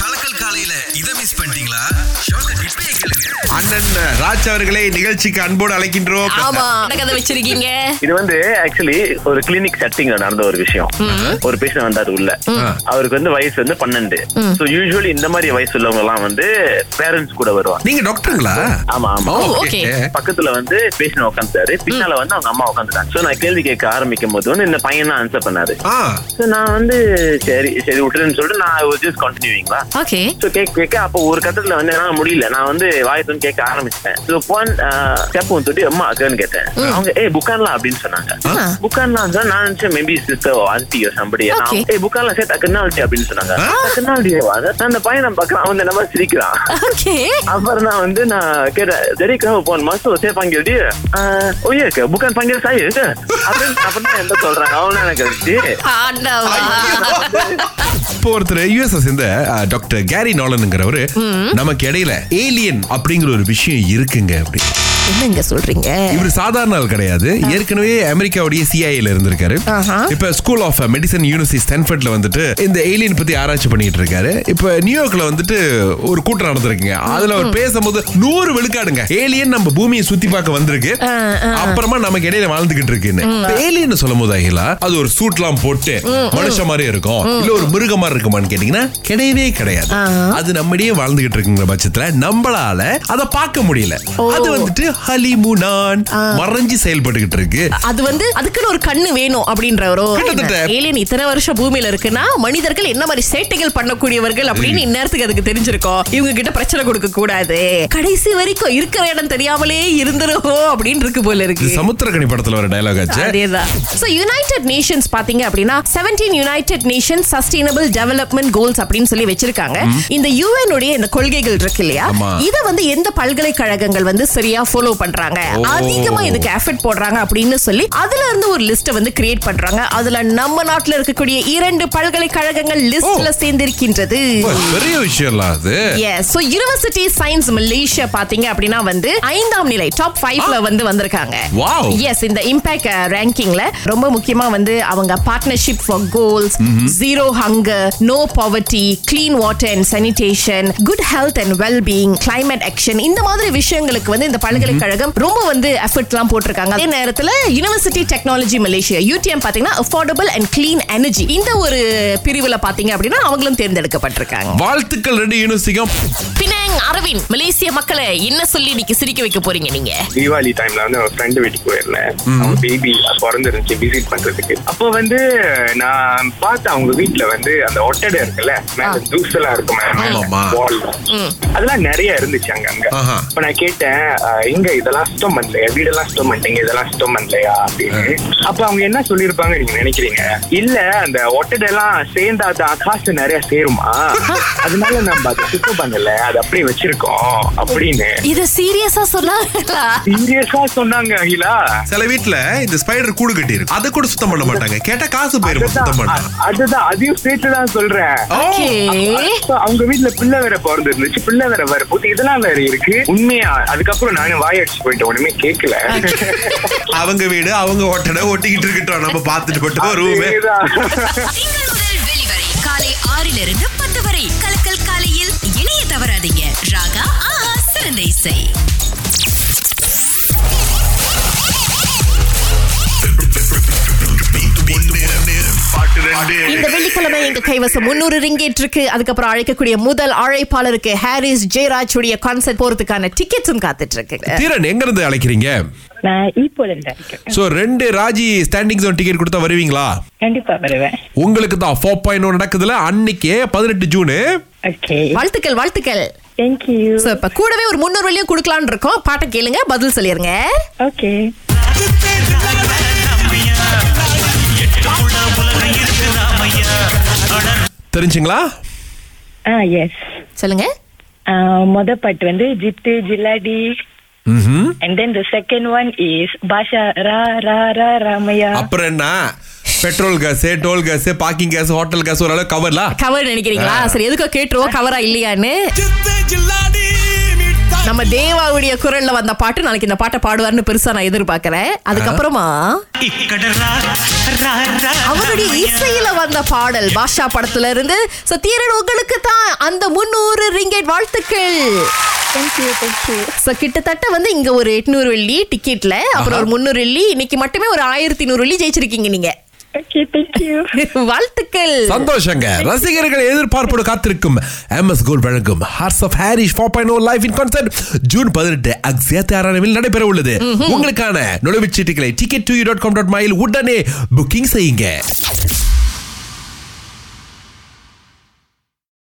ಕಳಕಲ್ காலையில இத மிஸ் பண்ணிட்டீங்களா? ஷோக்க இப்பயே கேளுங்க. அண்ணன் ராஜ் அவர்களை நிகழ்ச்சிக்கு அன்போடு அழைக்கின்றோம். ஆமா. என்ன கதை வச்சிருக்கீங்க? இது வந்து ஆக்சுவலி ஒரு கிளினிக் செட்டிங்ல நடந்த ஒரு விஷயம். ஒரு பேஷண்ட் வந்தாரு உள்ள. அவருக்கு வந்து வயசு வந்து பன்னெண்டு. சோ யூஸ்வலி இந்த மாதிரி வயசு உள்ளவங்க எல்லாம் வந்து பேரண்ட்ஸ் கூட வருவாங்க. நீங்க டாக்டருங்களா ஆமா ஆமா. பக்கத்துல வந்து பேஷண்ட் உட்காந்துட்டாரு பின்னால வந்து அவங்க அம்மா உட்காந்துட்டாங்க சோ நான் கேள்வி கேட்க ஆரம்பிக்கும் போது வந்து இந்த பையன் தான் ஆன்சர் பண்ணாரு. சோ நான் வந்து சரி சரி விட்டுருன்னு சொல்லிட்டு நான் ஜஸ்ட் கண்டினியூங்களா ஓகே சோ கேட்க கேட்க அப்போ ஒரு கட்டத்துல வந்து என்னால முடியல. நான் வந்து வாயத்தோன்னு கேட்க ஆரம்பிச்சிட்டேன். சோ போன் ஸ்டெப் வந்துட்டு அம்மா அக்கான்னு கேட்டேன். அவங்க ஏ புக்கான்லாம் அப்படின்னு சொன்னாங்க. புக்கான்லாம் தான் நான் நினைச்சேன் maybe sister aunty somebody Okay. ஏ புக்கான்லாம் சேர்த்து அக்கனால்டி அப்படின்னு சொன்னாங்க. ஆ? அக்கனால்டியவா நான் அந்த பையனை பார்க்கலாம் அவன் மாதிரி சிரிக்கிறான். அப்புறம் நான் வந்து நான் கேட்டேன் dia uh, oh iya ke bukan panggil saya ke அப்படின்னு அப்படின்னு என்ன சொல்றாங்க அவனும் எனக்கு இப்போ ஒருத்தர் யூஎஸ் சேர்ந்த டாக்டர் கேரி நாலனுங்கிறவரு நமக்கு இடையில ஏலியன் அப்படிங்கிற ஒரு விஷயம் இருக்குங்க அப்படி என்னங்க சொல்றீங்க? இவர் சாதாரண ஆள் கிடையாது. ஏற்கனவே அமெரிக்காவுடைய சிஐஏல இருந்திருக்காரு. இப்ப ஸ்கூல் ஆஃப் மெடிசன் யூனிவர்சிட்டி ஸ்டான்ஃபர்ட்ல வந்துட்டு இந்த ஏலியன் பத்தி ஆராய்ச்சி பண்ணிட்டு இருக்காரு. இப்ப நியூயார்க்ல வந்துட்டு ஒரு கூட்டம் நடந்திருக்குங்க. அதுல அவர் பேசும்போது நூறு விழுக்காடுங்க. ஏலியன் நம்ம பூமியை சுத்தி பார்க்க வந்திருக்கு. அப்புறமா நமக்கு இடையில வாழ்ந்துகிட்டு இருக்குன்னு. ஏலியன் சொல்லும் போது அகிலா அது ஒரு சூட்லாம் போட்டு மனுஷ மாதிரி இருக்கும். இல்ல ஒரு மிருக மாதிரி இருக்குமான்னு கேட்டீங்கன்னா கிடையவே கிடையாது. அது நம்மிடையே வாழ்ந்துகிட்டு இருக்குங்கிற பட்சத்துல நம்மளால அதை பார்க்க முடியல. அது வந்துட்டு ஹலிமுனான் மறைஞ்சு செயல்பட்டுகிட்டு இருக்கு. அது வந்து அதுக்குன்னு ஒரு கண்ணு வேணும் அப்படின்றவரோ கிட்டத்தட்ட. ஏலியன் இத்தனை வருஷம் பூமியில இருக்குன்னா மனிதர்கள் என்ன மாதிரி சேட்டைகள் பண்ணக்கூடியவர்கள் அப்படின்னு இந்நேரத்துக்கு அதுக்கு தெரிஞ்சிருக்கும். இவங்க கிட்ட பிரச்சனை கொடுக்க கூடாது. கடைசி வரைக்கும் இருக்கிற இடம் தெரியாமலே இருந்துருவோ அப்படின்னு இருக்கு போல இருக்கு. சமுத்திரக்கணி படத்துல ஒரு டயலாக் ஆச்சு. அதேதான். சோ யுனைடெட் நேஷன்ஸ் பாத்தீங்க அப்படின்னா 17 United Nations sustainable development goals அப்படின்னு சொல்லி வச்சிருக்காங்க. இந்த யுஎன் உடைய இந்த கொள்கைகள் இருக்கு இல்லையா. இத வந்து எந்த பல்கலைக்கழகங்கள் வந்து சரியா ஃபாலோ பண்றாங்க. ஓ. அதிகமா இதுக்கு எஃபர்ட் போடுறாங்க அப்படின்னு சொல்லி அதுல இருந்து ஒரு லிஸ்ட் வந்து கிரியேட் பண்றாங்க. அதுல நம்ம நாட்டுல இருக்கக்கூடிய இரண்டு பல்கலைக்கழகங்கள் லிஸ்ட்ல சேர்ந்திருக்கின்றது. பெரிய விஷயம்லாம் அது? Yes so University Science Malaysia பாத்தீங்க அப்படின்னா வந்து ஐந்தாம் நிலை டாப் ஃபைவ்ல வந்து வந்திருக்காங்க. எஸ் இந்த இம்பாக்ட் ரேங்கிங்ல ரொம்ப முக்கியமா வந்து அவங்க partnership for goals zero hunger no poverty clean water and sanitation good health and well being climate action இந்த மாதிரி விஷயங்களுக்கு வந்து இந்த பல்கலைக்கழகம் ரொம்ப வந்து எஃபர்ட்லாம் போட்டிருக்காங்க. அதே நேரத்துல யுனிவர்சிட்டி டெக்னாலஜி மலேசியா யூடிஎம் பாத்தீங்கன்னா அஃபோர்டபுள் அண்ட் கிளீன் எனர்ஜி இந்த ஒரு பிரிவுல பாத்தீங்க அப்படின்னா அவங்களும் தேர்ந்தெடுக்கப்பட்டிருக்காங்க. வாழ்த்துக்கள் ரெண்டு யூனிவர்சிட்டிக்கும். பினாங் அரவிந்த் மலேசிய மக்களை என்ன சொல்லி இன்னைக்கு சிரிக்க வைக்க போறீங்க நீங்க? தீபாவளி டைம்ல வந்து அவன் ஃப்ரெண்டு வீட்டுக்கு போயிருந்தேன். அவன் பேபி பிறந்திருந்துச்சு விசிட் பண்றதுக்கு. அப்போ வந்து நான் பார்த்தேன் அவங்க வீட்ல வந்து அந்த ஒட்டடை இருக்குல்ல மேல ஜூஸ் எல்லாம் இருக்கும். வால் அதெல்லாம் நிறைய இருந்துச்சு அங்க அங்க. அப்ப நான் கேட்டேன் எங்க இதெல்லாம் சுத்தம் பண்ணலையா? வீடெல்லாம் சுத்தம் பண்ணிட்டீங்க இதெல்லாம் சுத்தம் பண்ணலையா? அப்படின்னு. அப்ப அவங்க என்ன சொல்லிருப்பாங்க நீங்க நினைக்கிறீங்க? இல்ல அந்த ஒட்டடை எல்லாம் சேர்ந்தா தான் காசு நிறைய சேருமா? அதனால நம்ம அதை சுத்தம் பண்ணல. அது அப்படியே வச்சிருக்கோம் அப்படின்னு. இத சீரியஸா சொன்னாங்களா? சீரியஸா சொன்னாங்க அகிலா. சில வீட்ல இந்த ஸ்பைடர் கூடு கட்டி இருக்கு அதை கூட சுத்தம் பண்ண மாட்டாங்க. கேட்டா காசு போயிருமா சுத்தம் பண்ண? அதுதான் அதையும் சேர்த்து தான் சொல்றேன். அவங்க வீட்ல பிள்ளை வேற பிறந்து இருந்துச்சு பிள்ளை வேற வர போது இதெல்லாம் வேற இருக்கு. உண்மையா அதுக்கப்புறம் நானும் வாய் அடிச்சு போயிட்டேன். ஒண்ணுமே கேட்கல. அவங்க வீடு அவங்க ஒட்டடை ஒட்டிக்கிட்டு இருக்கட்டும். நம்ம பார்த்துட்டு போட்டு வெளிவரை காலை ஆறிலிருந்து இணைய ராகா சிறந்த இசை. இந்த வெள்ளிக்கிழமை எங்க கைவசம் முன்னூறு ரிங்கேட் இருக்கு அதுக்கப்புறம் அழைக்கக்கூடிய முதல் அழைப்பாளருக்கு ஹாரிஸ் ஜெயராஜ் உடைய கான்சர்ட் போறதுக்கான டிக்கெட்ஸும் காத்துட்டு இருக்கு தீரன் எங்க இருந்து அழைக்கிறீங்க? நான் ஈப்போல இருந்து அடிக்கிறேன் சோ ரெண்டு ராஜி ஸ்டாண்டிங் ஜோன் டிக்கெட் கொடுத்தா வருவீங்களா? கண்டிப்பா வருவேன். உங்களுக்கு தான் ஃபோர் பாயிண்ட் நடக்குதுல அன்னைக்கே பதினெட்டு ஜூனு ஓகே வாழ்த்துக்கள் வாழ்த்துக்கள். சோ இப்ப கூடவே ஒரு முன்னூறு வழியும் கொடுக்கலாம்னு இருக்கோம். பாட்டை கேளுங்க பதில் சொல்லிருங்க. ஓகே தெரிஞ்சுங்களா? ஆ எஸ் சொல்லுங்க. மொத பாட்டு வந்து Jithu ஜில்லாடி and then the second one is பாஷா ரா ரா ரா ராமையா. அப்புறம் என்ன? Petrol case toll case parking case hotel case ஒரு அளவு கவர்ல கவர் நினைக்கிறீங்களா? சரி எதுக்கோ கேட்டுருவோம் கவரா இல்லையான்னு. நம்ம தேவாவுடைய குரல்ல வந்த பாட்டு நாளைக்கு இந்த பாட்டை பாடுவார்னு பெருசா நான் எதிர்பார்க்கிறேன். அதுக்கப்புறமா அவருடைய இசையில வந்த பாடல் பாஷா படத்துல இருந்து சத்யரன் உங்களுக்கு தான் அந்த முன்னூறு ரிங்கெட் வாழ்த்துக்கள். கிட்டத்தட்ட வந்து இங்க ஒரு எட்நூறு வெள்ளி டிக்கெட்ல அப்புறம் ஒரு முன்னூறு வெள்ளி இன்னைக்கு மட்டுமே ஒரு ஆயிரத்தி நூறு வெள்ளி ஜெயிச்சிருக்கீங்க நீங்க. வாழ்த்துக்கள். சந்தோஷங்க. ரசிகர்கள் எதிர்பார்ப்போடு காத்திருக்கும் எம்எஸ் கோல் வழங்கும் Hearts of Harris four point O live in concert June பதினெட்டு அக்ஸியத் அரணில் நடைபெற உள்ளது. உங்களுக்கான நுழைவுச்சீட்டுகளை ticket two dot com dot my உடனே புக்கிங் செய்யுங்க.